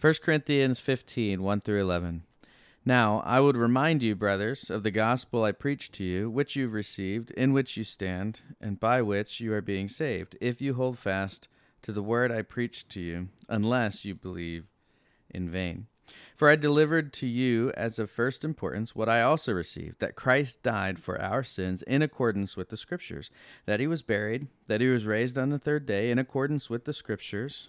1 Corinthians 15, 1 through 11. Now, I would remind you, brothers, of the gospel I preached to you, which you've received, in which you stand, and by which you are being saved, if you hold fast to the word I preached to you, unless you believe in vain. For I delivered to you as of first importance what I also received that Christ died for our sins in accordance with the Scriptures, that he was buried, that he was raised on the third day in accordance with the Scriptures,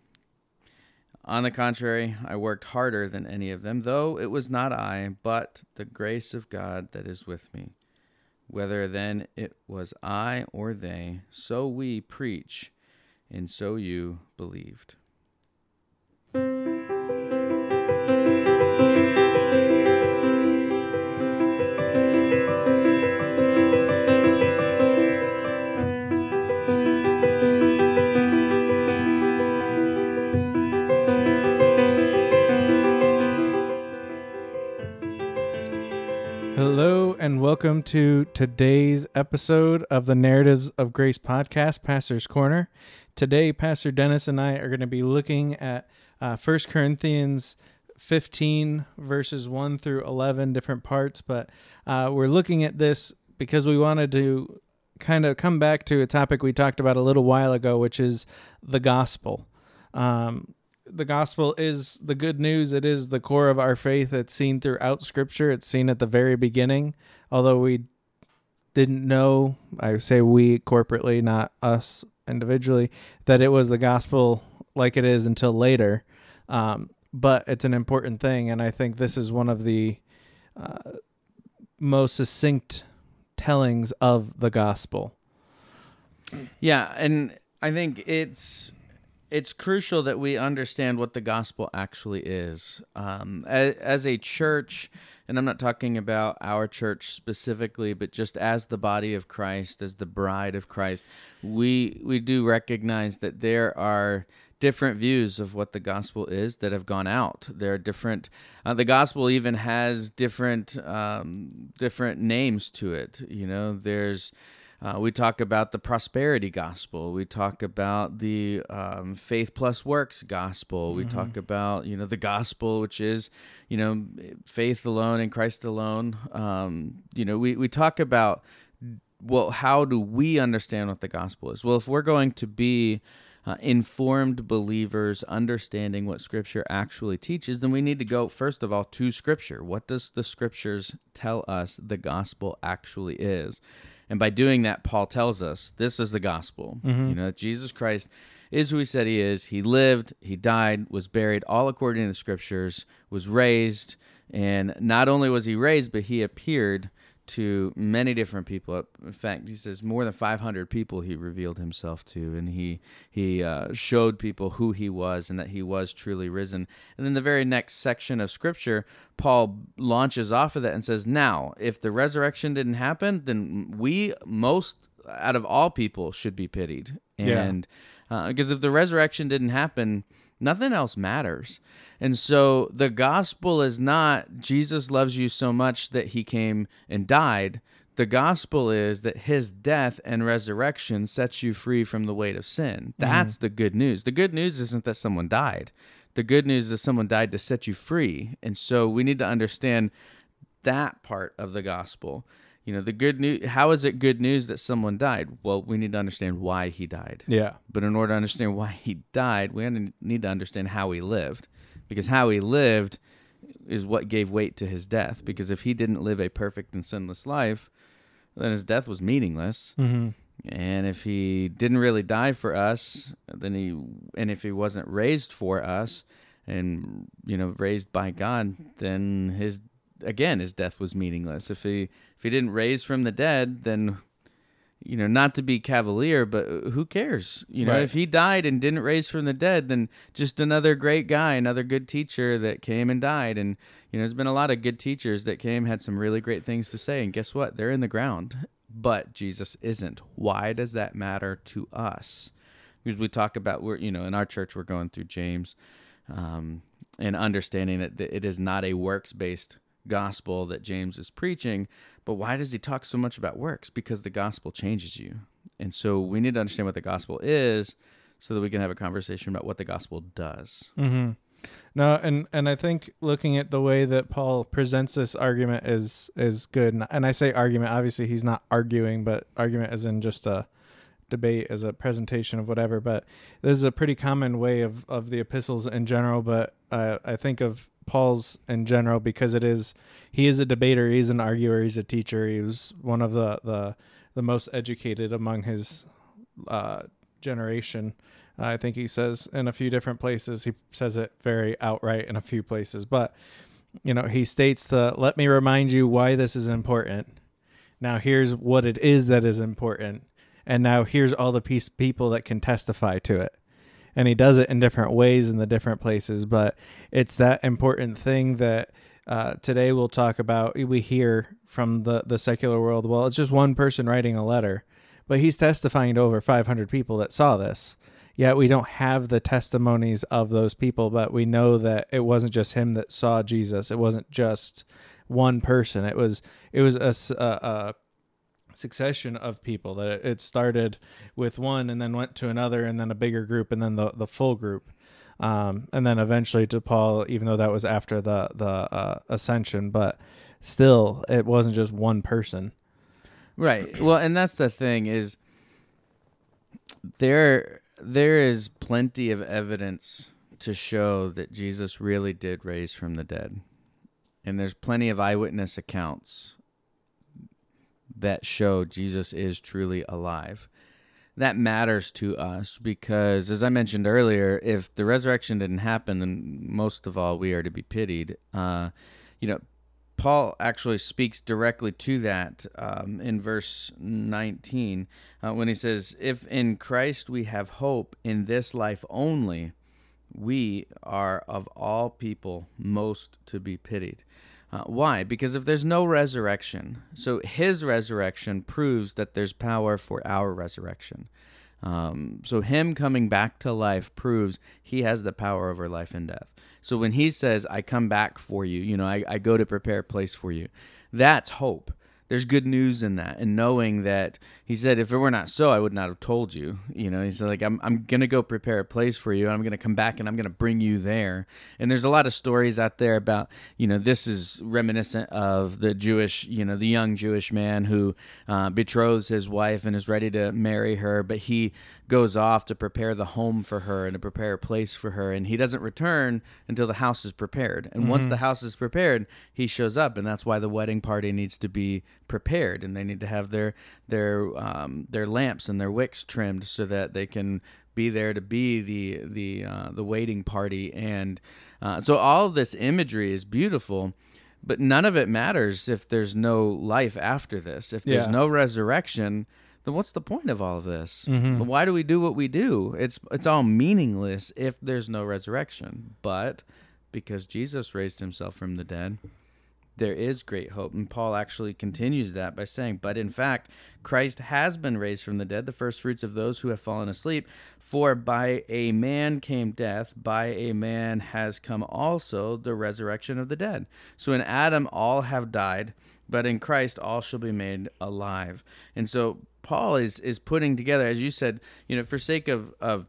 On the contrary, I worked harder than any of them, though it was not I, but the grace of God that is with me. Whether then it was I or they, so we preach, and so you believed. Welcome to today's episode of the Narratives of Grace podcast, Pastor's Corner. Today, Pastor Dennis and I are going to be looking at uh, 1 Corinthians 15, verses 1 through 11, different parts, but uh, we're looking at this because we wanted to kind of come back to a topic we talked about a little while ago, which is the gospel. Um, the gospel is the good news. It is the core of our faith. It's seen throughout Scripture. It's seen at the very beginning. Although we didn't know, I say we corporately, not us individually, that it was the gospel like it is until later. Um, but it's an important thing, and I think this is one of the uh, most succinct tellings of the gospel. Yeah, and I think it's it's crucial that we understand what the gospel actually is. Um, as, as, a church, and I'm not talking about our church specifically, but just as the body of Christ, as the bride of Christ, we we do recognize that there are different views of what the gospel is that have gone out. There are different. Uh, the gospel even has different um, different names to it. You know, there's uh, we talk about the prosperity gospel. We talk about the um, faith plus works gospel. We mm-hmm. talk about you know the gospel, which is you know faith alone and Christ alone. Um, you know we we talk about well how do we understand what the gospel is? Well, if we're going to be uh, informed believers understanding what Scripture actually teaches, then we need to go, first of all, to Scripture. What does the Scriptures tell us the gospel actually is? And by doing that, Paul tells us this is the gospel. Mm-hmm. You know, Jesus Christ is who he said he is. He lived, he died, was buried, all according to the scriptures, was raised. And not only was he raised, but he appeared to many different people. In fact, he says more than 500 people he revealed himself to, and he he uh, showed people who he was and that he was truly risen. And then the very next section of scripture, Paul launches off of that and says, "Now, if the resurrection didn't happen, then we most out of all people should be pitied." And because yeah. uh, if the resurrection didn't happen, nothing else matters. And so the gospel is not Jesus loves you so much that he came and died. The gospel is that his death and resurrection sets you free from the weight of sin. That's mm-hmm. the good news. The good news isn't that someone died. The good news is someone died to set you free. And so we need to understand that part of the gospel. You know, the good news, how is it good news that someone died? Well, we need to understand why he died. Yeah. But in order to understand why he died, we need to understand how he lived because how he lived is what gave weight to his death. Because if he didn't live a perfect and sinless life, then his death was meaningless. Mm-hmm. And if he didn't really die for us, then he and if he wasn't raised for us, and you know raised by God, then his again his death was meaningless. If he if he didn't raise from the dead, then you know, not to be cavalier, but who cares? You know, Right. if he died and didn't raise from the dead, then just another great guy, another good teacher that came and died. And, you know, there's been a lot of good teachers that came, had some really great things to say. And guess what? They're in the ground, but Jesus isn't. Why does that matter to us? Because we talk about, we're, you know, in our church, we're going through James um, and understanding that it is not a works based gospel that James is preaching. But why does he talk so much about works? Because the gospel changes you. And so we need to understand what the gospel is so that we can have a conversation about what the gospel does. Mm-hmm. No, and and I think looking at the way that Paul presents this argument is is good. And- I say argument, obviously he's not arguing, but argument is in just a debate as a presentation of whatever. But this is a pretty common way of of the epistles in general. But uh, I think of Paul's in general because it is he is a debater, he's an arguer, he's a teacher. He was one of the the the most educated among his uh, generation. I think he says in a few different places. He says it very outright in a few places, but you know, he states the let me remind you why this is important. Now here's what it is that is important. And now here's all the piece people that can testify to it. And he does it in different ways in the different places, but it's that important thing that uh, today we'll talk about. We hear from the, the secular world, well, it's just one person writing a letter, but he's testifying to over 500 people that saw this yet we don't have the testimonies of those people but we know that it wasn't just him that saw jesus it wasn't just one person it was it was a, a- a succession of people that it- started with one and then went to another and then a bigger group and then the, the full group um, and then eventually to paul even though that was after the the uh, ascension but still it wasn't just one person Right. Well, and that's the thing is there there is plenty of evidence to show that Jesus really did raise from the dead. And there's plenty of eyewitness accounts that show Jesus is truly alive. That matters to us because, as I mentioned earlier, if the resurrection didn't happen, then most of all, we are to be pitied. Uh, you know, Paul actually speaks directly to that um, in verse 19 uh, when he says, If in Christ we have hope in this life only, we are of all people most to be pitied. Uh, why? Because if there's no resurrection, so his resurrection proves that there's power for our resurrection. Um, so him coming back to life proves he has the power over life and death. So when he says, I come back for you, you know, I, I go to prepare a place for you, that's hope. There's good news in that, and knowing that he said, if it were not so, I would not have told you. You know, he said, like, I'm, I'm gonna go prepare a place for you, and I'm gonna come back, and I'm gonna bring you there. And there's a lot of stories out there about, you know, this is reminiscent of the Jewish, you know, the young Jewish man who uh, betroths his wife and is ready to marry her, but he goes off to prepare the home for her and to prepare a place for her, and he doesn't return until the house is prepared. And once the house is prepared, he shows up, and that's why the wedding party needs to be prepared, and they need to have their their um, their lamps and their wicks trimmed so that they can be there to be the the uh, the waiting party, and uh, so all of this imagery is beautiful. But none of it matters if there's no life after this. If there's Yeah. no resurrection, then what's the point of all of this? Mhm. Why do we do what we do? It's it's all meaningless if there's no resurrection. But because Jesus raised himself from the dead, there is great hope. And Paul actually continues that by saying, But in fact, Christ has been raised from the dead, the first fruits of those who have fallen asleep. For by a man came death, by a man has come also the resurrection of the dead. So in Adam, all have died, but in Christ, all shall be made alive. And so Paul is, is putting together, as you said, you know, for sake of, of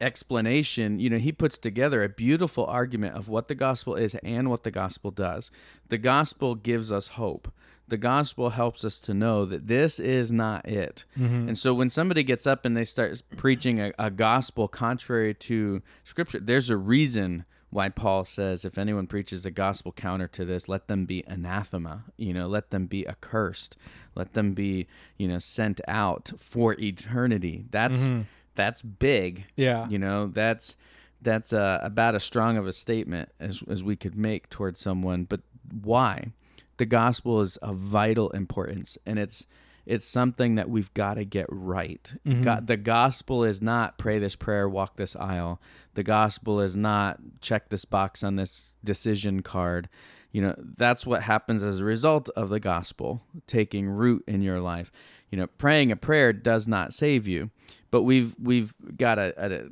explanation, you know, he puts together a beautiful argument of what the gospel is and what the gospel does. The gospel gives us hope. The gospel helps us to know that this is not it. Mm-hmm. And so when somebody gets up and they start preaching a, a gospel contrary to scripture, there's a reason why Paul says, if anyone preaches a gospel counter to this, let them be anathema, you know, let them be accursed, let them be, you know, sent out for eternity. That's that's big. Yeah. You know, that's that's uh, about as strong of a statement as as we could make towards someone. But why? The gospel is of vital importance, and it's it's something that we've got to get right. God, the gospel is not pray this prayer, walk this aisle. The gospel is not check this box on this decision card. You know, that's what happens as a result of the gospel taking root in your life. You know, praying a prayer does not save you, but we've we've got a, a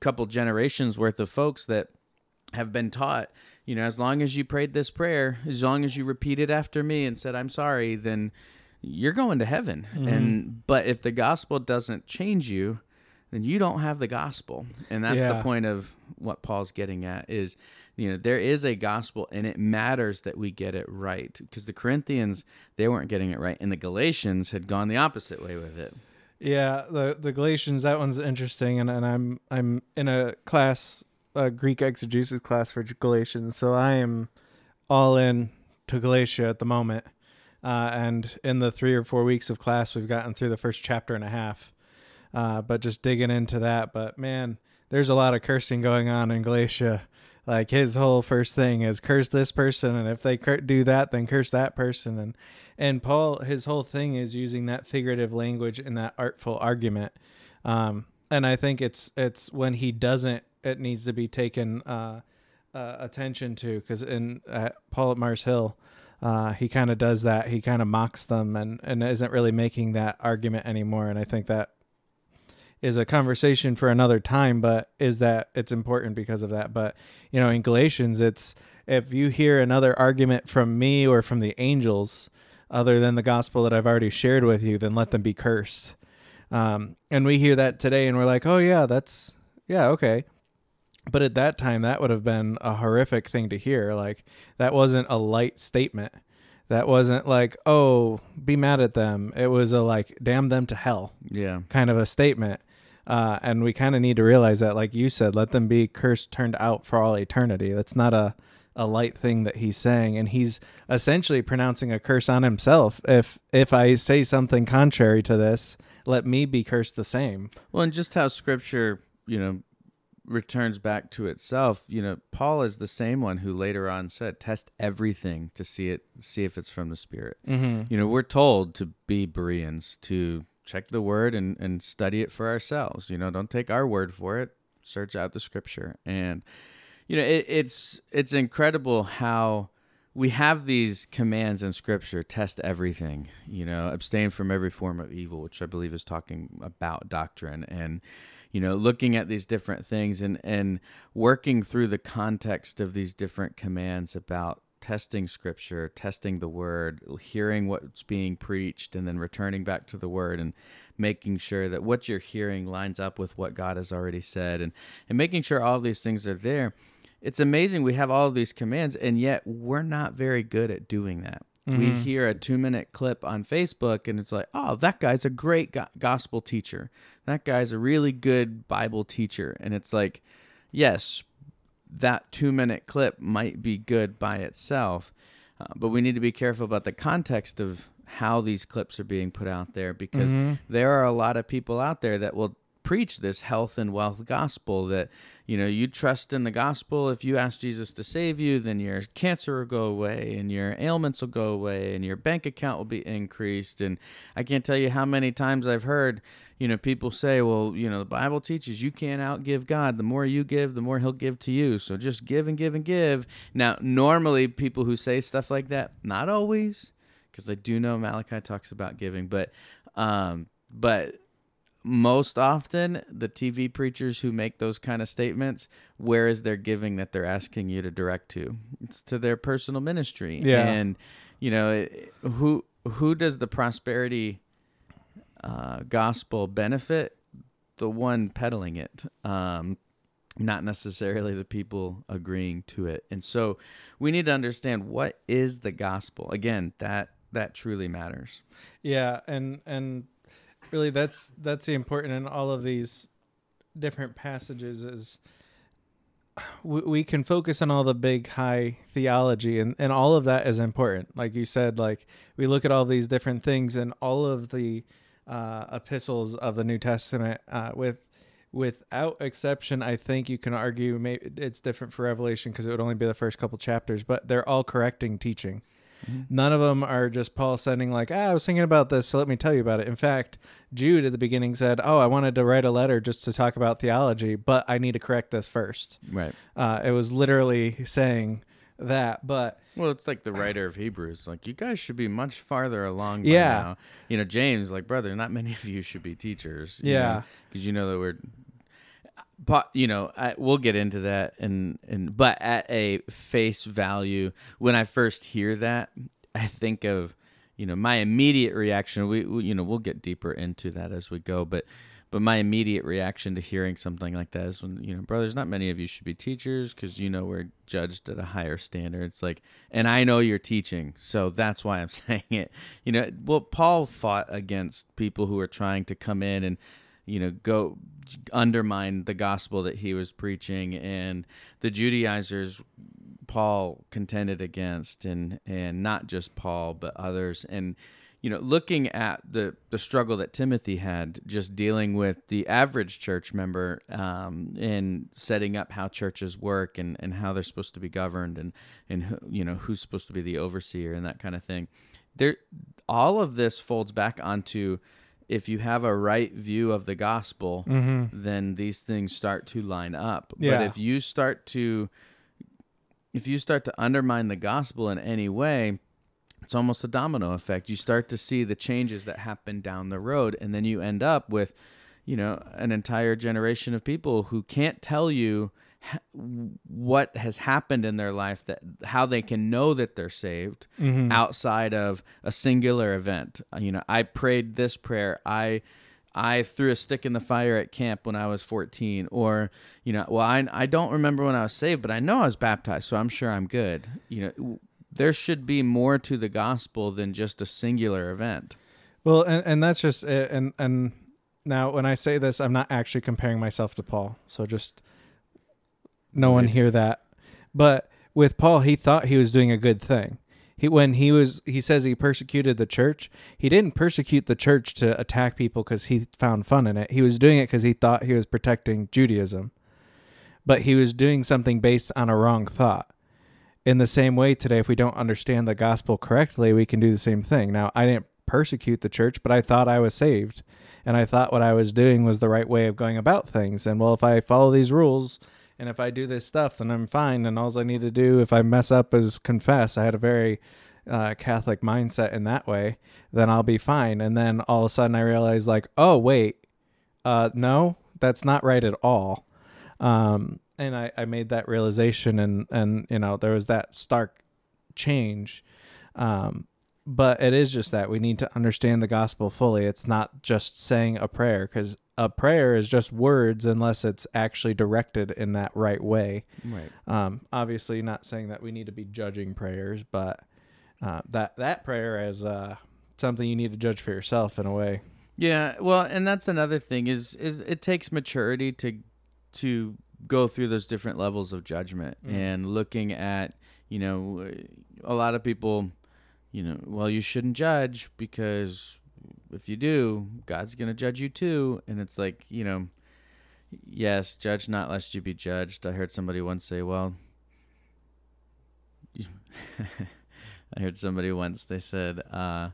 couple generations worth of folks that have been taught, you know, as long as you prayed this prayer, as long as you repeated after me and said I'm sorry, then you're going to heaven. Mm-hmm. And but if the gospel doesn't change you, then you don't have the gospel. And that's Yeah. the point of what Paul's getting at is you know there is a gospel and it matters that we get it right because the Corinthians they weren't getting it right and the Galatians had gone the opposite way with it. Yeah, the the Galatians that one's interesting, and, and I'm I'm in a class, a Greek exegesis class for Galatians, so I am all in to Galatia at the moment. Uh, and in the three or four weeks of class, we've gotten through the first chapter and a half. Uh, but just digging into that, but man, there's a lot of cursing going on in Galatia. Like his whole first thing is curse this person, and if they cur- do that, then curse that person, and and Paul, his whole thing is using that figurative language and that artful argument. Um, and I think it's it's when he doesn't, it needs to be taken uh, uh, attention to because in uh, Paul at Mars Hill, uh, he kind of does that. He kind of mocks them and and isn't really making that argument anymore. And I think that is a conversation for another time, but is that it's important because of that. But you know, in Galatians, it's if you hear another argument from me or from the angels, other than the gospel that I've already shared with you, then let them be cursed. Um, and we hear that today, and we're like, oh yeah, that's yeah, okay. But at that time, that would have been a horrific thing to hear. Like that wasn't a light statement. That wasn't like, oh, be mad at them. It was a like, damn them to hell Yeah. kind of a statement. Uh, and we kind of need to realize that, like you said, let them be cursed, turned out for all eternity. That's not a, a light thing that he's saying, and he's essentially pronouncing a curse on himself. If if I say something contrary to this, let me be cursed the same. Well, and just how scripture, you know, returns back to itself, you know, Paul is the same one who later on said, test everything to see it, see if it's from the Spirit. Mm-hmm. You know, we're told to be Bereans, to check the word and, and study it for ourselves. You know, don't take our word for it. Search out the scripture. And, you know, it, it's it's incredible how we have these commands in scripture test everything you know abstain from every form of evil which i believe is talking about doctrine and you know looking at these different things and and working through the context of these different commands about testing scripture testing the word hearing what's being preached and then returning back to the word and making sure that what you're hearing lines up with what god has already said and and making sure all of these things are there. It's amazing we have all of these commands and yet we're not very good at doing that. We mm-hmm. hear a two minute clip on facebook and it's like oh that guy's a great go- gospel teacher. That guy's a really good bible teacher. And it's like yes that two minute clip might be good by itself uh, but we need to be careful about the context of how these clips are being put out there because there are a lot of people out there that will preach this health and wealth gospel that you know you trust in the gospel. If you ask jesus to save you then your cancer will go away and your ailments will go away and your bank account will be increased. And i can't tell you how many times i've heard you know people say well you know the bible teaches you can't outgive god. The more you give the more he'll give to you. So just give and give and give. Now normally people who say stuff like that not always because i do know malachi talks about giving but um but most often the TV preachers who make those kind of statements, where is their giving that they're asking you to direct to? It's to their personal ministry. Yeah. And you know, who who does the prosperity uh, gospel benefit? The one peddling it. Um, not necessarily the people agreeing to it. And so we need to understand what is the gospel. Again, that that truly matters. Yeah, and and really that's that's the important in all of these different passages is we, we can focus on all the big high theology and and all of that is important. Like you said like we look at all these different things and all of the uh, epistles of the new testament uh, with without exception i think you can argue maybe it's different for revelation because it would only be the first couple chapters but they're all correcting teaching None of them are just Paul sending like, ah, I was thinking about this, so let me tell you about it. In fact, Jude at the beginning said, "Oh, I wanted to write a letter just to talk about theology, but I need to correct this first. Right. Uh, it was literally saying that, but Well, it's like the writer of Hebrews. Like, you guys should be much farther along by Yeah. now. You know, James, like, brother, not many of you should be teachers. Yeah. Because you know that we're, but you know, I, we'll get into that. And, and, but at a face value, when I first hear that, I think of, you know, my immediate reaction. We, we, you know, we'll get deeper into that as we go. But, but my immediate reaction to hearing something like that is when, you know, brothers, not many of you should be teachers because, you know, we're judged at a higher standard. It's like, and I know you're teaching, so that's why I'm saying it. You know, well, Paul fought against people who are trying to come in and, you know, go undermine the gospel that he was preaching. And the Judaizers, Paul contended against, and, and not just Paul, but others. And, you know, looking at the the struggle that Timothy had, just dealing with the average church member, um, and setting up how churches work and, and how they're supposed to be governed, and and who, you know who's supposed to be the overseer and that kind of thing. There, all of this folds back onto if you have a right view of the gospel, mm-hmm. then these things start to line up. But if you start to if you start to undermine the gospel in any way, it's almost a domino effect. You start to see the changes that happen down the road, and then you end up with, you know, an entire generation of people who can't tell you what has happened in their life that how they can know that they're saved outside of a singular event. Uh, You know, I prayed this prayer. I I threw a stick in the fire at camp when I was 14 or you know, well I I don't remember when I was saved, but I know I was baptized, so I'm sure I'm good. You know, there should be more to the gospel than just a singular event. Well, and, and that's just it. And and now when I say this, I'm not actually comparing myself to Paul. So just no one hear that. But with Paul, he thought he was doing a good thing. He when he was he says he persecuted the church. He didn't persecute the church to attack people because he found fun in it. He was doing it because he thought he was protecting Judaism. But he was doing something based on a wrong thought. In the same way, today, if we don't understand the gospel correctly, we can do the same thing. Now, I didn't persecute the church, but I thought I was saved. And I thought what I was doing was the right way of going about things. And well, if I follow these rules and if I do this stuff, then I'm fine. And all I need to do if I mess up is confess. I had a very uh, Catholic mindset in that way, then I'll be fine. And then all of a sudden I realized, like, oh, wait, uh, no, that's not right at all. Um, and I, I made that realization and, and, you know, there was that stark change. Um, but it is just that we need to understand the gospel fully. It's not just saying a prayer because a prayer is just words unless it's actually directed in that right way. Right. Um, obviously, not saying that we need to be judging prayers, but uh, that that prayer is uh, something you need to judge for yourself in a way. Yeah, well, and that's another thing is is it takes maturity to to go through those different levels of judgment and looking at, you know, a lot of people, you know, well, you shouldn't judge because if you do, God's going to judge you too, and it's like, you know, yes, judge not lest you be judged. I heard somebody once say, well, I heard somebody once they said, uh,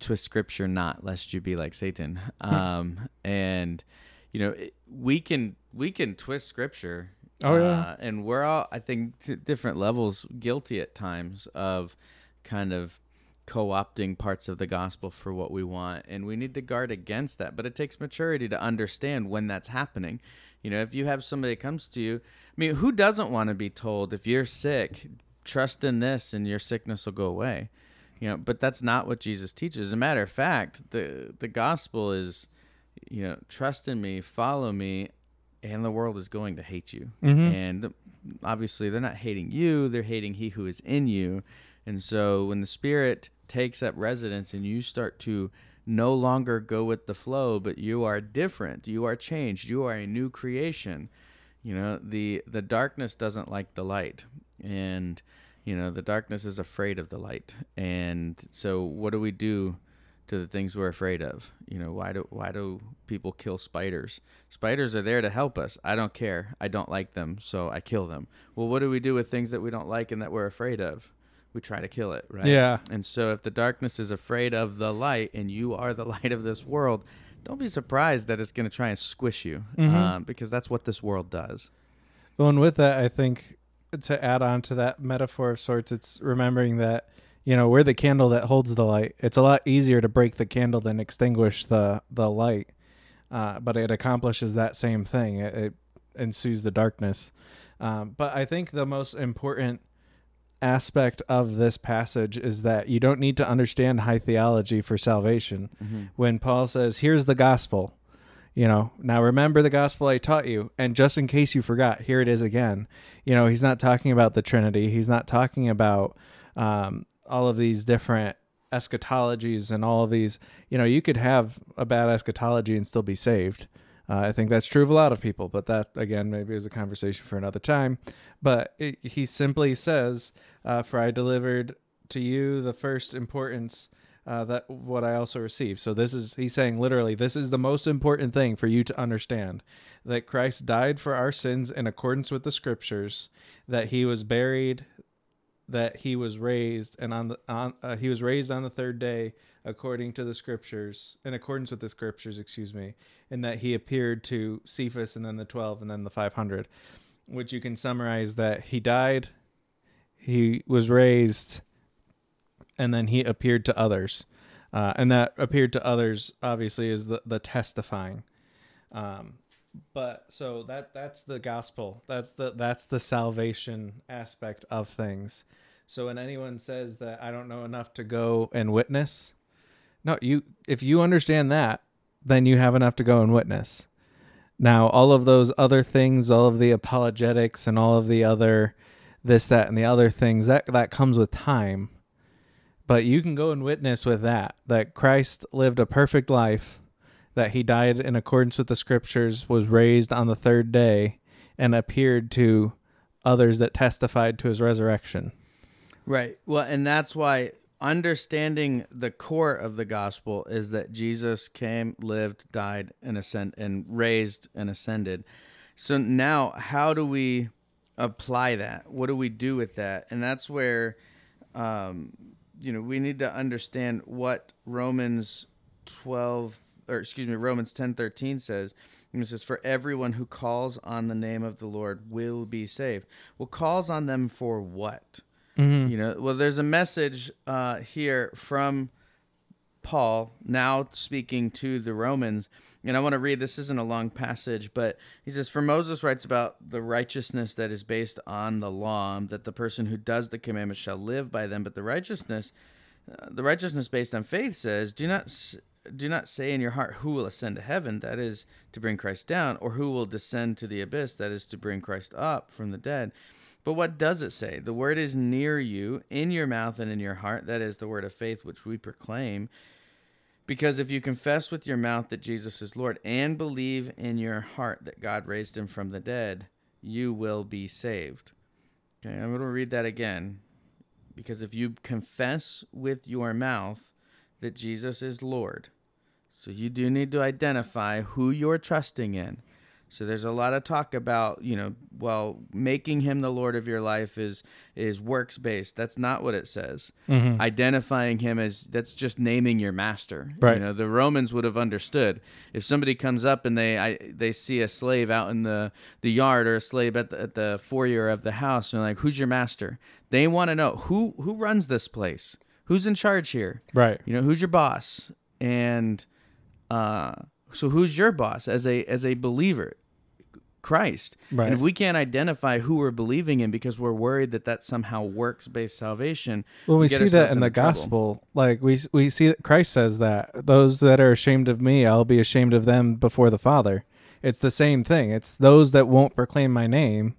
twist scripture not lest you be like Satan. Um, and you know, it, we can we can twist scripture. Oh, yeah. uh, and we're all I think to different levels guilty at times of kind of co-opting parts of the gospel for what we want and we need to guard against that. But it takes maturity to understand when that's happening. You know if you have somebody that comes to you i mean who doesn't want to be told if you're sick trust in this and your sickness will go away. You know but that's not what jesus teaches. As a matter of fact the the gospel is you know trust in me follow me and the world is going to hate you. Mhm. and obviously they're not hating you they're hating he who is in you. And so when the spirit takes up residence and you start to no longer go with the flow but you are different. You are changed. You are a new creation. You know the the darkness doesn't like the light. And you know the darkness is afraid of the light. And so what do we do to the things we're afraid of? You know why do why do people kill spiders? Spiders are there to help us. I don't care. I don't like them so i kill them. Well what do we do with things that we don't like and that we're afraid of we try to kill it, right? Yeah. And so if the darkness is afraid of the light and you are the light of this world, don't be surprised that it's going to try and squish you Mhm. um, because that's what this world does. Well, and with that, I think to add on to that metaphor of sorts, it's remembering that you know we're the candle that holds the light. It's a lot easier to break the candle than extinguish the the light, uh, but it accomplishes that same thing. It, it ensues the darkness. Um, but I think the most important aspect of this passage is that you don't need to understand high theology for salvation. When Paul says, "Here's the gospel," you know, now remember the gospel I taught you, and just in case you forgot, here it is again. You know, he's not talking about the Trinity. He's not talking about um, all of these different eschatologies and all of these. You know, you could have a bad eschatology and still be saved. Uh, I think that's true of a lot of people, but that again maybe is a conversation for another time. But it, he simply says, uh, "For I delivered to you the first importance." uh, that what I also received. So this is he's saying literally this is the most important thing for you to understand that Christ died for our sins in accordance with the scriptures, that he was buried, that he was raised, and on the on uh, he was raised on the third day according to the scriptures, in accordance with the scriptures, excuse me, and that he appeared to Cephas and then the twelve and then the five hundred, which you can summarize that he died, he was raised and then he appeared to others. Uh, and that appeared to others obviously is the, the testifying. Um, but so that that's the gospel. That's the that's the salvation aspect of things. So when anyone says that I don't know enough to go and witness, no, you if you understand that, then you have enough to go and witness. Now, all of those other things, all of the apologetics and all of the other this, that, and the other things, that that comes with time but you can go and witness with that that Christ lived a perfect life, that he died in accordance with the scriptures, was raised on the third day, and appeared to others that testified to his resurrection. Right. Well, and that's why understanding the core of the gospel is that Jesus came, lived, died, and ascend and raised and ascended. So now, how do we apply that? What do we do with that? And that's where, um, you know, we need to understand what Romans twelve or excuse me, Romans ten thirteen says. And it says, "For everyone who calls on the name of the Lord will be saved." Well, calls on them for what? You know, well, there's a message uh, here from Paul now speaking to the Romans, and I want to read. This isn't a long passage, but he says, "For Moses writes about the righteousness that is based on the law, that the person who does the commandments shall live by them. But the righteousness, uh, the righteousness based on faith, says, do not." Do not say in your heart, Who will ascend to heaven? That is to bring Christ down, or who will descend to the abyss? That is to bring Christ up from the dead. But what does it say? The word is near you, in your mouth and in your heart. That is the word of faith which we proclaim. Because if you confess with your mouth that Jesus is Lord and believe in your heart that God raised him from the dead, you will be saved. Okay, I'm going to read that again. Because if you confess with your mouth that Jesus is Lord, so you do need to identify who you're trusting in. So there's a lot of talk about, you know, well, making him the Lord of your life is is works based. That's not what it says. Identifying him as that's just naming your master. Right. You know, the Romans would have understood if somebody comes up and they I, they see a slave out in the the yard or a slave at the, at the foyer of the house and they're like, "Who's your master?" They want to know who who runs this place. Who's in charge here? Right. You know, who's your boss? And uh, so who's your boss as a as a believer? Christ. Right. And if we can't identify who we're believing in because we're worried that that somehow works based salvation, Well, we get see that in the trouble. gospel. Like we we see that Christ says that those that are ashamed of me, I'll be ashamed of them before the Father. It's the same thing. It's those that won't proclaim my name,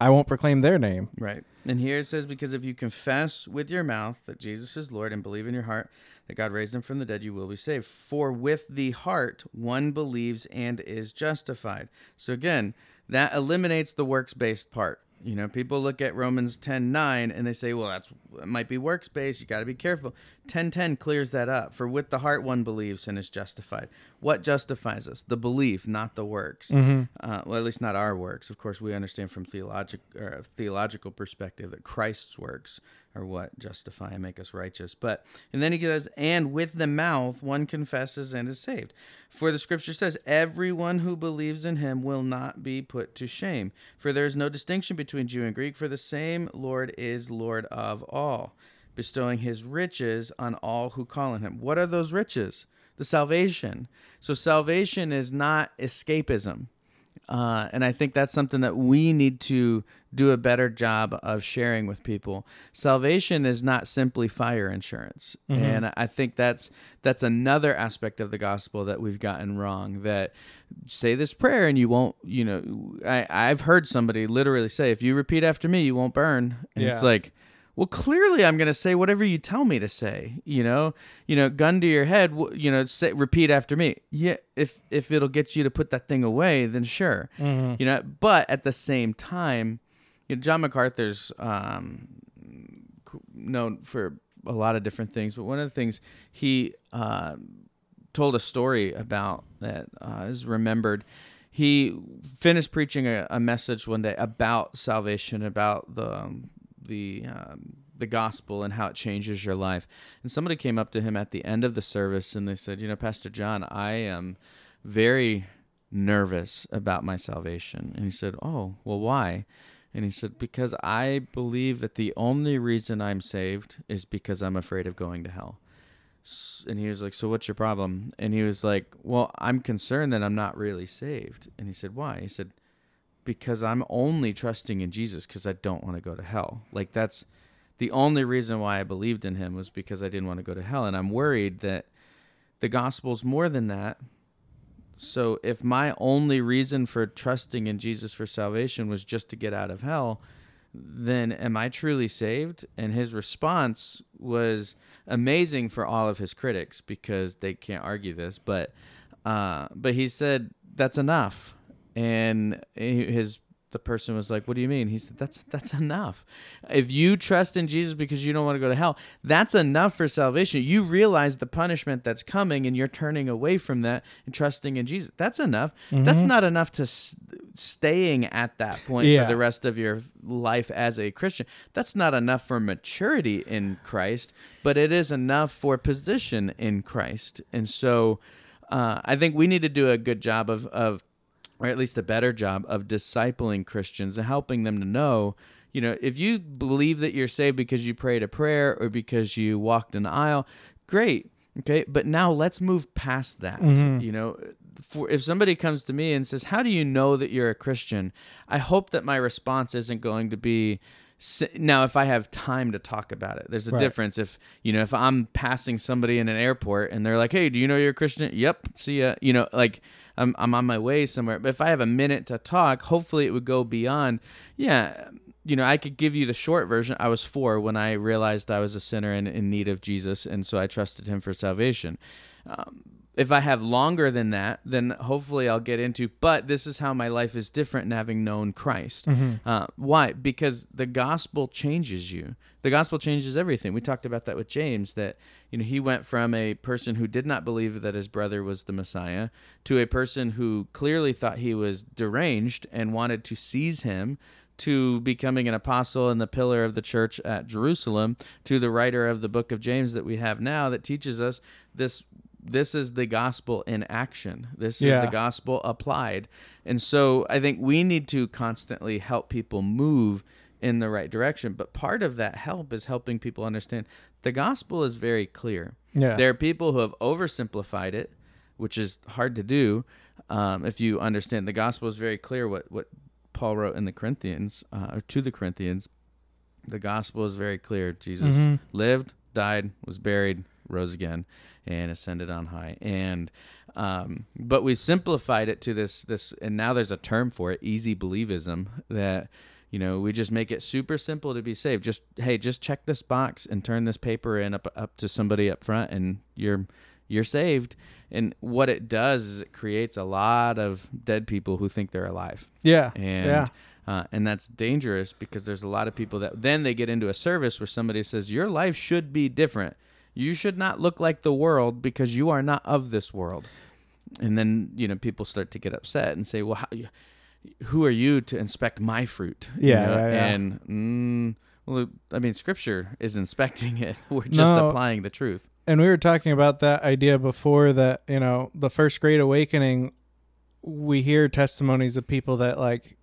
I won't proclaim their name. Right. And here it says, because if you confess with your mouth that Jesus is Lord and believe in your heart that God raised him from the dead, you will be saved. For with the heart one believes and is justified. So again, that eliminates the works based part. You know, people look at Romans 10 9 and they say, well, that's it might be works based. You got to be careful. 10 10 clears that up. For with the heart one believes and is justified. What justifies us? The belief, not the works. Uh, well, at least not our works. Of course, we understand from theologic or a theological perspective that Christ's works are what justify and make us righteous. But and then he goes, and with the mouth one confesses and is saved. For the scripture says, everyone who believes in him will not be put to shame. For there is no distinction between Jew and Greek, for the same Lord is Lord of all, bestowing his riches on all who call on him. What are those riches? The salvation. So salvation is not escapism. Uh, and I think that's something that we need to do a better job of sharing with people. Salvation is not simply fire insurance, Mhm. and I think that's that's another aspect of the gospel that we've gotten wrong. That say this prayer and you won't. You know, I I've heard somebody literally say, "If you repeat after me, you won't burn." And Yeah. it's like. Well, clearly, I'm going to say whatever you tell me to say. You know, you know, gun to your head. You know, say repeat after me. Yeah, if if it'll get you to put that thing away, then sure Mhm. you know but at the same time you know, john macarthur's um, known for a lot of different things but one of the things he uh, told a story about that uh, is remembered he finished preaching a, a message one day about salvation about the um, the um, the gospel and how it changes your life and somebody came up to him at the end of the service and they said you know pastor john i am very nervous about my salvation. And he said, Oh, well, why? And he said, Because I believe that the only reason I'm saved is because I'm afraid of going to hell. And he was like, So what's your problem? And he was like, Well, I'm concerned that I'm not really saved. And he said, Why? He said, Because I'm only trusting in Jesus because I don't want to go to hell. Like, that's the only reason why I believed in him was because I didn't want to go to hell. And I'm worried that the gospel's more than that. So if my only reason for trusting in Jesus for salvation was just to get out of hell, then am I truly saved? And his response was amazing for all of his critics because they can't argue this, but uh, but he said that's enough, and his the person was like, "What do you mean?" He said, "That's that's enough. If you trust in Jesus because you don't want to go to hell, that's enough for salvation. You realize the punishment that's coming, and you're turning away from that and trusting in Jesus. That's enough. That's Mhm. not enough to s- staying at that point Yeah. for the rest of your life as a Christian. That's not enough for maturity in Christ, but it is enough for position in Christ. And so, uh, I think we need to do a good job of of or at least a better job of discipling Christians and helping them to know, you know, if you believe that you're saved because you prayed a prayer or because you walked an aisle, great. Okay. But now let's move past that. Mhm. You know, for if somebody comes to me and says, How do you know that you're a Christian? I hope that my response isn't going to be now if I have time to talk about it. There's a Right. difference if, you know, if I'm passing somebody in an airport and they're like, Hey, do you know you're a Christian? Yep. See ya. You know, like I'm, I'm on my way somewhere. But if I have a minute to talk, hopefully it would go beyond, yeah, you know, I could give you the short version. I was four when I realized I was a sinner and in need of Jesus, and so I trusted him for salvation. Um, if I have longer than that, then hopefully I'll get into, but this is how my life is different in having known Christ. Mhm. Uh, why? Because the gospel changes you. The gospel changes everything. We talked about that with James. That you know he went from a person who did not believe that his brother was the Messiah to a person who clearly thought he was deranged and wanted to seize him. To becoming an apostle and the pillar of the church at Jerusalem, to the writer of the book of James that we have now, that teaches us this this is the gospel in action. This Yeah. is the gospel applied. And so I think we need to constantly help people move in the right direction. But part of that help is helping people understand the gospel is very clear. Yeah. There are people who have oversimplified it, which is hard to do. Um, if you understand the gospel is very clear what, what Paul wrote in the Corinthians, uh, or to the Corinthians, the gospel is very clear. Jesus Mhm. lived, died, was buried, rose again, and ascended on high. And um, but we simplified it to this this, and now there's a term for it, easy believism. That you know we just make it super simple to be saved. Just hey, just check this box and turn this paper in up up to somebody up front, and you're you're saved. And what it does is it creates a lot of dead people who think they're alive yeah. and yeah. uh, and that's dangerous because there's a lot of people that then they get into a service where somebody says your life should be different you should not look like the world because you are not of this world and then you know people start to get upset and say well how, who are you to inspect my fruit You Yeah, know? yeah, yeah. and mm, Well, I mean, Scripture is inspecting it. We're just No. applying the truth. and we were talking about that idea before that you know the first great awakening we hear testimonies of people that like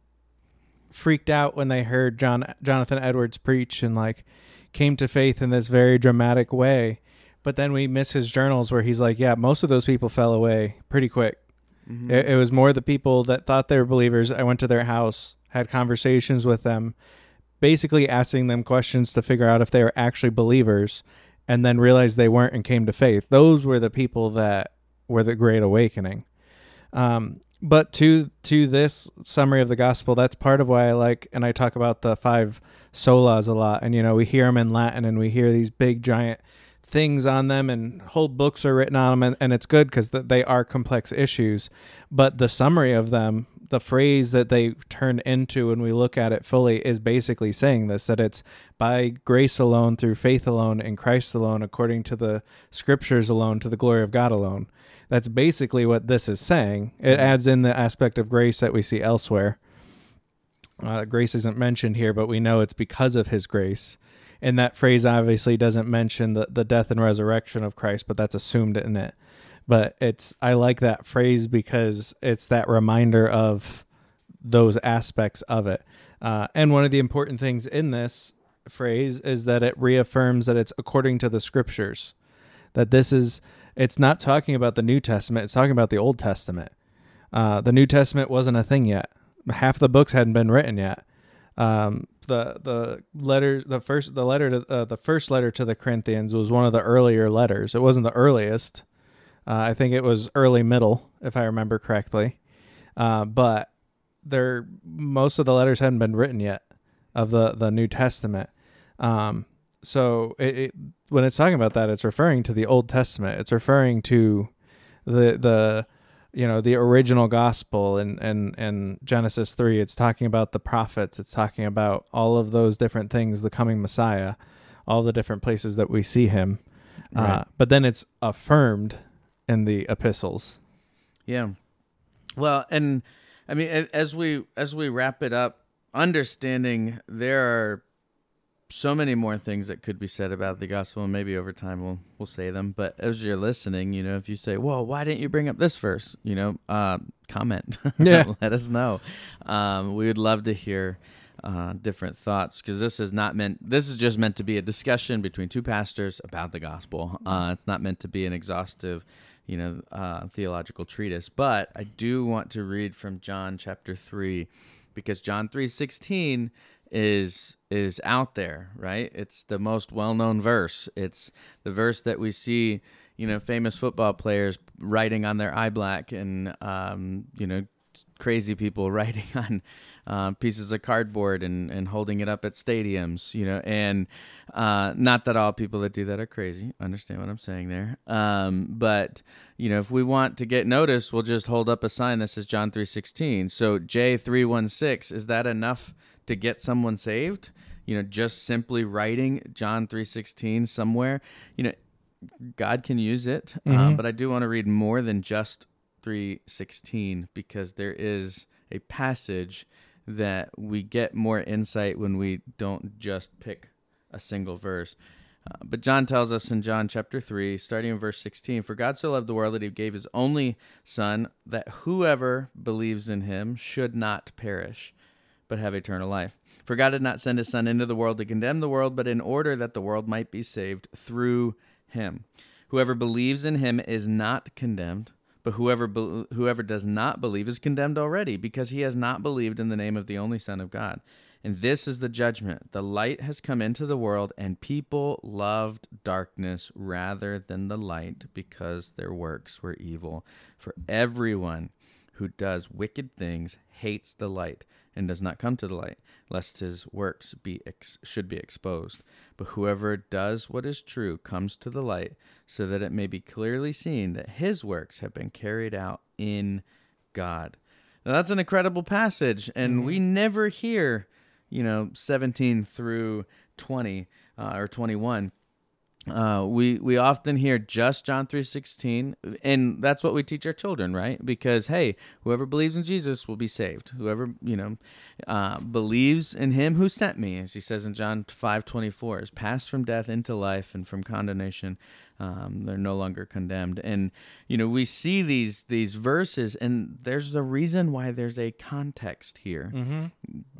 freaked out when they heard john jonathan edwards preach and like came to faith in this very dramatic way but then we miss his journals where he's like yeah most of those people fell away pretty quick Mhm. it, it was more the people that thought they were believers. I went to their house, had conversations with them, basically asking them questions to figure out if they were actually believers, and then realized they weren't and came to faith. Those were the people that were the Great Awakening. Um, but to to this summary of the gospel, that's part of why I like, and I talk about the five solas a lot. And you know, we hear them in Latin, and we hear these big giant things on them and whole books are written on them and, and it's good because th- they are complex issues. But the summary of them the phrase that they turn into when we look at it fully is basically saying this that it's by grace alone through faith alone in christ alone according to the scriptures alone to the glory of god alone. That's basically what this is saying. It mm-hmm. adds in the aspect of grace that we see elsewhere uh, grace isn't mentioned here but we know it's because of his grace and that phrase obviously doesn't mention the, the death and resurrection of Christ, but that's assumed in it. But it's I like that phrase because it's that reminder of those aspects of it. Uh, and one of the important things in this phrase is that it reaffirms that it's according to the scriptures. That this is it's not talking about the New Testament, it's talking about the Old Testament. Uh, the New Testament wasn't a thing yet. Half the books hadn't been written yet. Um, the the letter the first the letter to uh, the first letter to the Corinthians was one of the earlier letters. It wasn't the earliest. Uh, I think it was early middle, if I remember correctly. Uh, but there most of the letters hadn't been written yet of the the New Testament. Um, so it, it, when it's talking about that, it's referring to the Old Testament. It's referring to the the you know the original gospel and and and Genesis 3 it's talking about the prophets. It's talking about all of those different things the coming messiah all the different places that we see him. Uh, but then it's affirmed in the epistles. Yeah. Well, and I mean, as we as we wrap it up, understanding there are so many more things that could be said about the gospel, and maybe over time we'll we'll say them. But as you're listening, you know, if you say, "Well, why didn't you bring up this verse?" You know, uh, comment. Yeah. let us know. Um, we would love to hear uh, different thoughts because this is not meant. This is just meant to be a discussion between two pastors about the gospel. Uh, it's not meant to be an exhaustive, you know, uh, theological treatise. But I do want to read from John chapter three because John three sixteen is is out there, right? It's the most well-known verse. It's the verse that we see, you know, famous football players writing on their eye black and um, you know, crazy people writing on uh, pieces of cardboard and, and holding it up at stadiums, you know, and uh, not that all people that do that are crazy. Understand what I'm saying there. Um, but you know, if we want to get noticed, we'll just hold up a sign that says John 3:16. So J316 is that enough to get someone saved? You know, just simply writing John 3:16 somewhere, you know, God can use it, um, Mhm. but I do want to read more than just 3:16 because there is a passage that we get more insight when we don't just pick a single verse. Uh, but John tells us in John chapter 3, starting in verse 16 For God so loved the world that he gave his only Son, that whoever believes in him should not perish, but have eternal life. For God did not send his Son into the world to condemn the world, but in order that the world might be saved through him. Whoever believes in him is not condemned, but whoever be- whoever does not believe is condemned already, because he has not believed in the name of the only Son of God. And this is the judgment. The light has come into the world, and people loved darkness rather than the light because their works were evil. For everyone who does wicked things hates the light and does not come to the light, lest his works be ex- should be exposed. But whoever does what is true comes to the light, so that it may be clearly seen that his works have been carried out in God. Now that's an incredible passage, and we never hear, you know, 17 through 20 uh, or 21 Uh, we we often hear just John three sixteen, and that's what we teach our children, right? Because hey, whoever believes in Jesus will be saved. Whoever you know uh, believes in Him who sent me, as He says in John five twenty four, is passed from death into life and from condemnation. Um, they're no longer condemned, and you know we see these these verses, and there's the reason why there's a context here. Mm-hmm.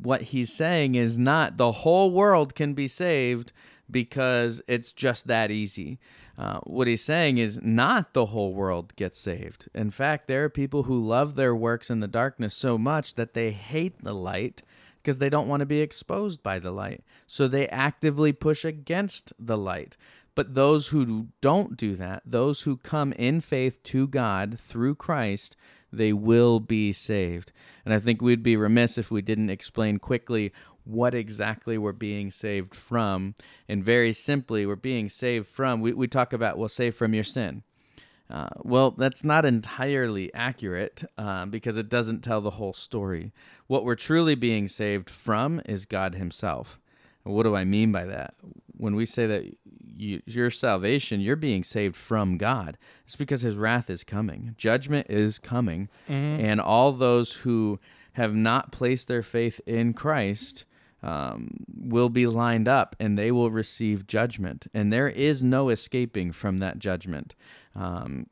What He's saying is not the whole world can be saved because it's just that easy. Uh, what he's saying is not the whole world gets saved. In fact, there are people who love their works in the darkness so much that they hate the light because they don't want to be exposed by the light. So they actively push against the light. But those who don't do that, those who come in faith to God through Christ, they will be saved. And I think we'd be remiss if we didn't explain quickly what exactly we're being saved from. And very simply, we're being saved from, we, we talk about, well, saved from your sin. Uh, well, that's not entirely accurate uh, because it doesn't tell the whole story. What we're truly being saved from is God Himself. And what do I mean by that? When we say that you, your salvation, you're being saved from God, it's because His wrath is coming, judgment is coming, Mm-hmm. and all those who have not placed their faith in Christ um, will be lined up and they will receive judgment. And there is no escaping from that judgment um,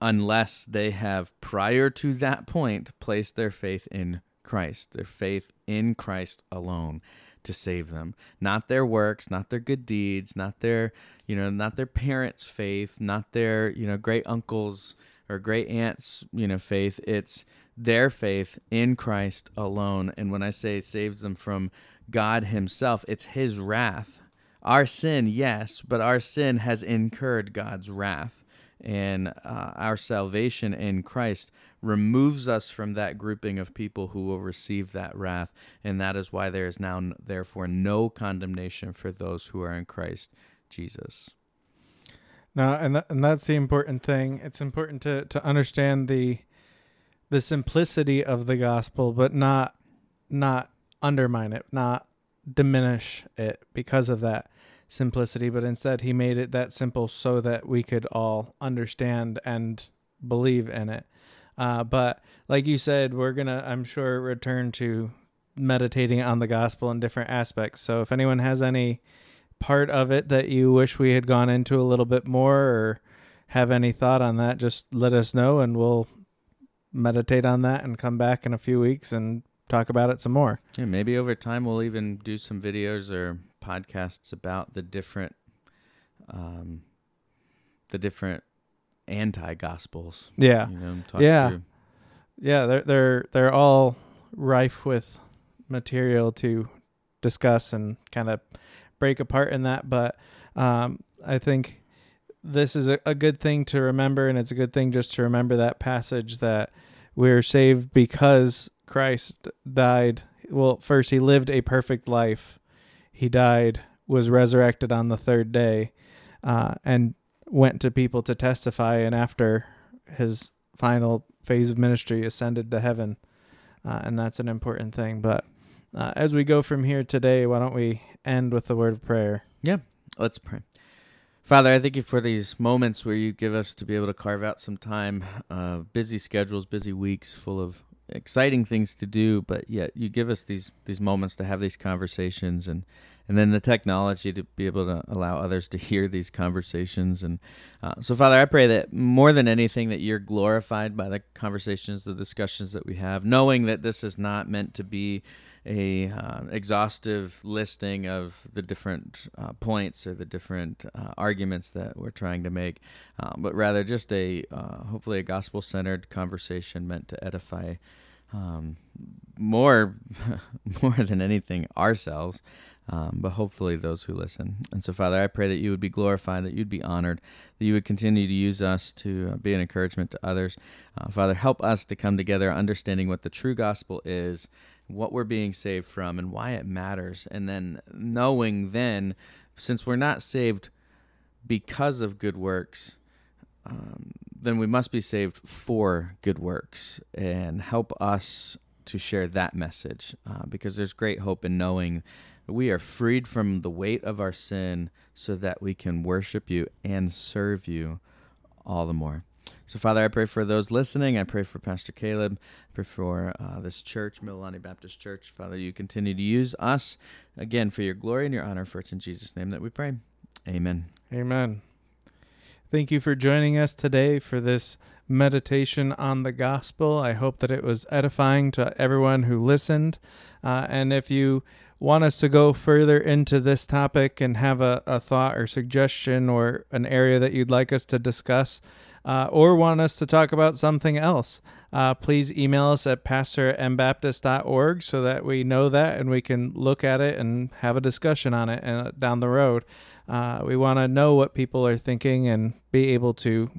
unless they have, prior to that point, placed their faith in Christ, their faith in Christ alone to save them not their works not their good deeds not their you know not their parents faith not their you know great uncles or great aunts you know faith it's their faith in Christ alone and when i say saves them from god himself it's his wrath our sin yes but our sin has incurred god's wrath and uh, our salvation in Christ removes us from that grouping of people who will receive that wrath, and that is why there is now, therefore, no condemnation for those who are in Christ Jesus. Now, and th- and that's the important thing. It's important to to understand the the simplicity of the gospel, but not not undermine it, not diminish it because of that simplicity, but instead he made it that simple so that we could all understand and believe in it. Uh, but like you said, we're gonna, I'm sure, return to meditating on the gospel in different aspects. So if anyone has any part of it that you wish we had gone into a little bit more or have any thought on that, just let us know and we'll meditate on that and come back in a few weeks and talk about it some more. Yeah, maybe over time we'll even do some videos or podcasts about the different, um, the different anti gospels. Yeah. You know, talk Yeah. through- Yeah, they're they're they're all rife with material to discuss and kind of break apart in that. But um, I think this is a, a good thing to remember, and it's a good thing just to remember that passage that we're saved because Christ died. Well, first he lived a perfect life. He died, was resurrected on the third day, uh, and went to people to testify. And after his final phase of ministry ascended to heaven uh, and that's an important thing but uh, as we go from here today why don't we end with the word of prayer Yeah, Let's pray. Father, I thank you for these moments where you give us to be able to carve out some time, uh, busy schedules, busy weeks full of exciting things to do, but yet you give us these these moments to have these conversations and and then the technology to be able to allow others to hear these conversations. And uh, so father i pray that more than anything that you're glorified by the conversations the discussions that we have knowing that this is not meant to be a uh, exhaustive listing of the different uh, points or the different uh, arguments that we're trying to make, uh, but rather just a uh, hopefully a gospel centered conversation meant to edify um, more more than anything ourselves. Um, but hopefully those who listen. And so, Father, I pray that you would be glorified, that you'd be honored, that you would continue to use us to uh, be an encouragement to others. Uh, Father, help us to come together understanding what the true gospel is, what we're being saved from, and why it matters. And then knowing then, since we're not saved because of good works, um, then we must be saved for good works and help us to share that message uh, because there's great hope in knowing we are freed from the weight of our sin so that we can worship you and serve you all the more. So, Father, I pray for those listening. I pray for Pastor Caleb. I pray for uh, this church, Mililani Baptist Church. Father, you continue to use us again for your glory and your honor. For it's in Jesus' name that we pray. Amen. Amen. Thank you for joining us today for this meditation on the gospel. I hope that it was edifying to everyone who listened. Uh, and if you want us to go further into this topic and have a, a thought or suggestion or an area that you'd like us to discuss, uh, or want us to talk about something else, uh, please email us at pastor.mbaptist.org so that we know that and we can look at it and have a discussion on it uh, down the road. Uh, we want to know what people are thinking and be able to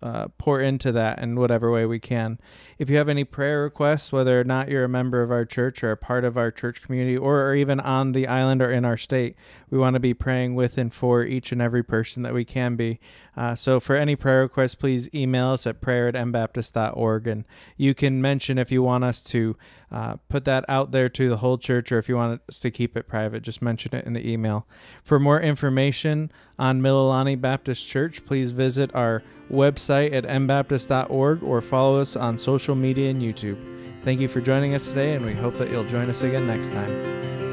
uh, pour into that in whatever way we can. If you have any prayer requests, whether or not you're a member of our church or a part of our church community, or, or even on the island or in our state, we want to be praying with and for each and every person that we can be. Uh, so for any prayer requests, please email us at prayer at mbaptist.org. And you can mention if you want us to uh, put that out there to the whole church or if you want us to keep it private, just mention it in the email. For more information on Mililani Baptist Church, please visit our website at mbaptist.org or follow us on social media and YouTube. Thank you for joining us today, and we hope that you'll join us again next time.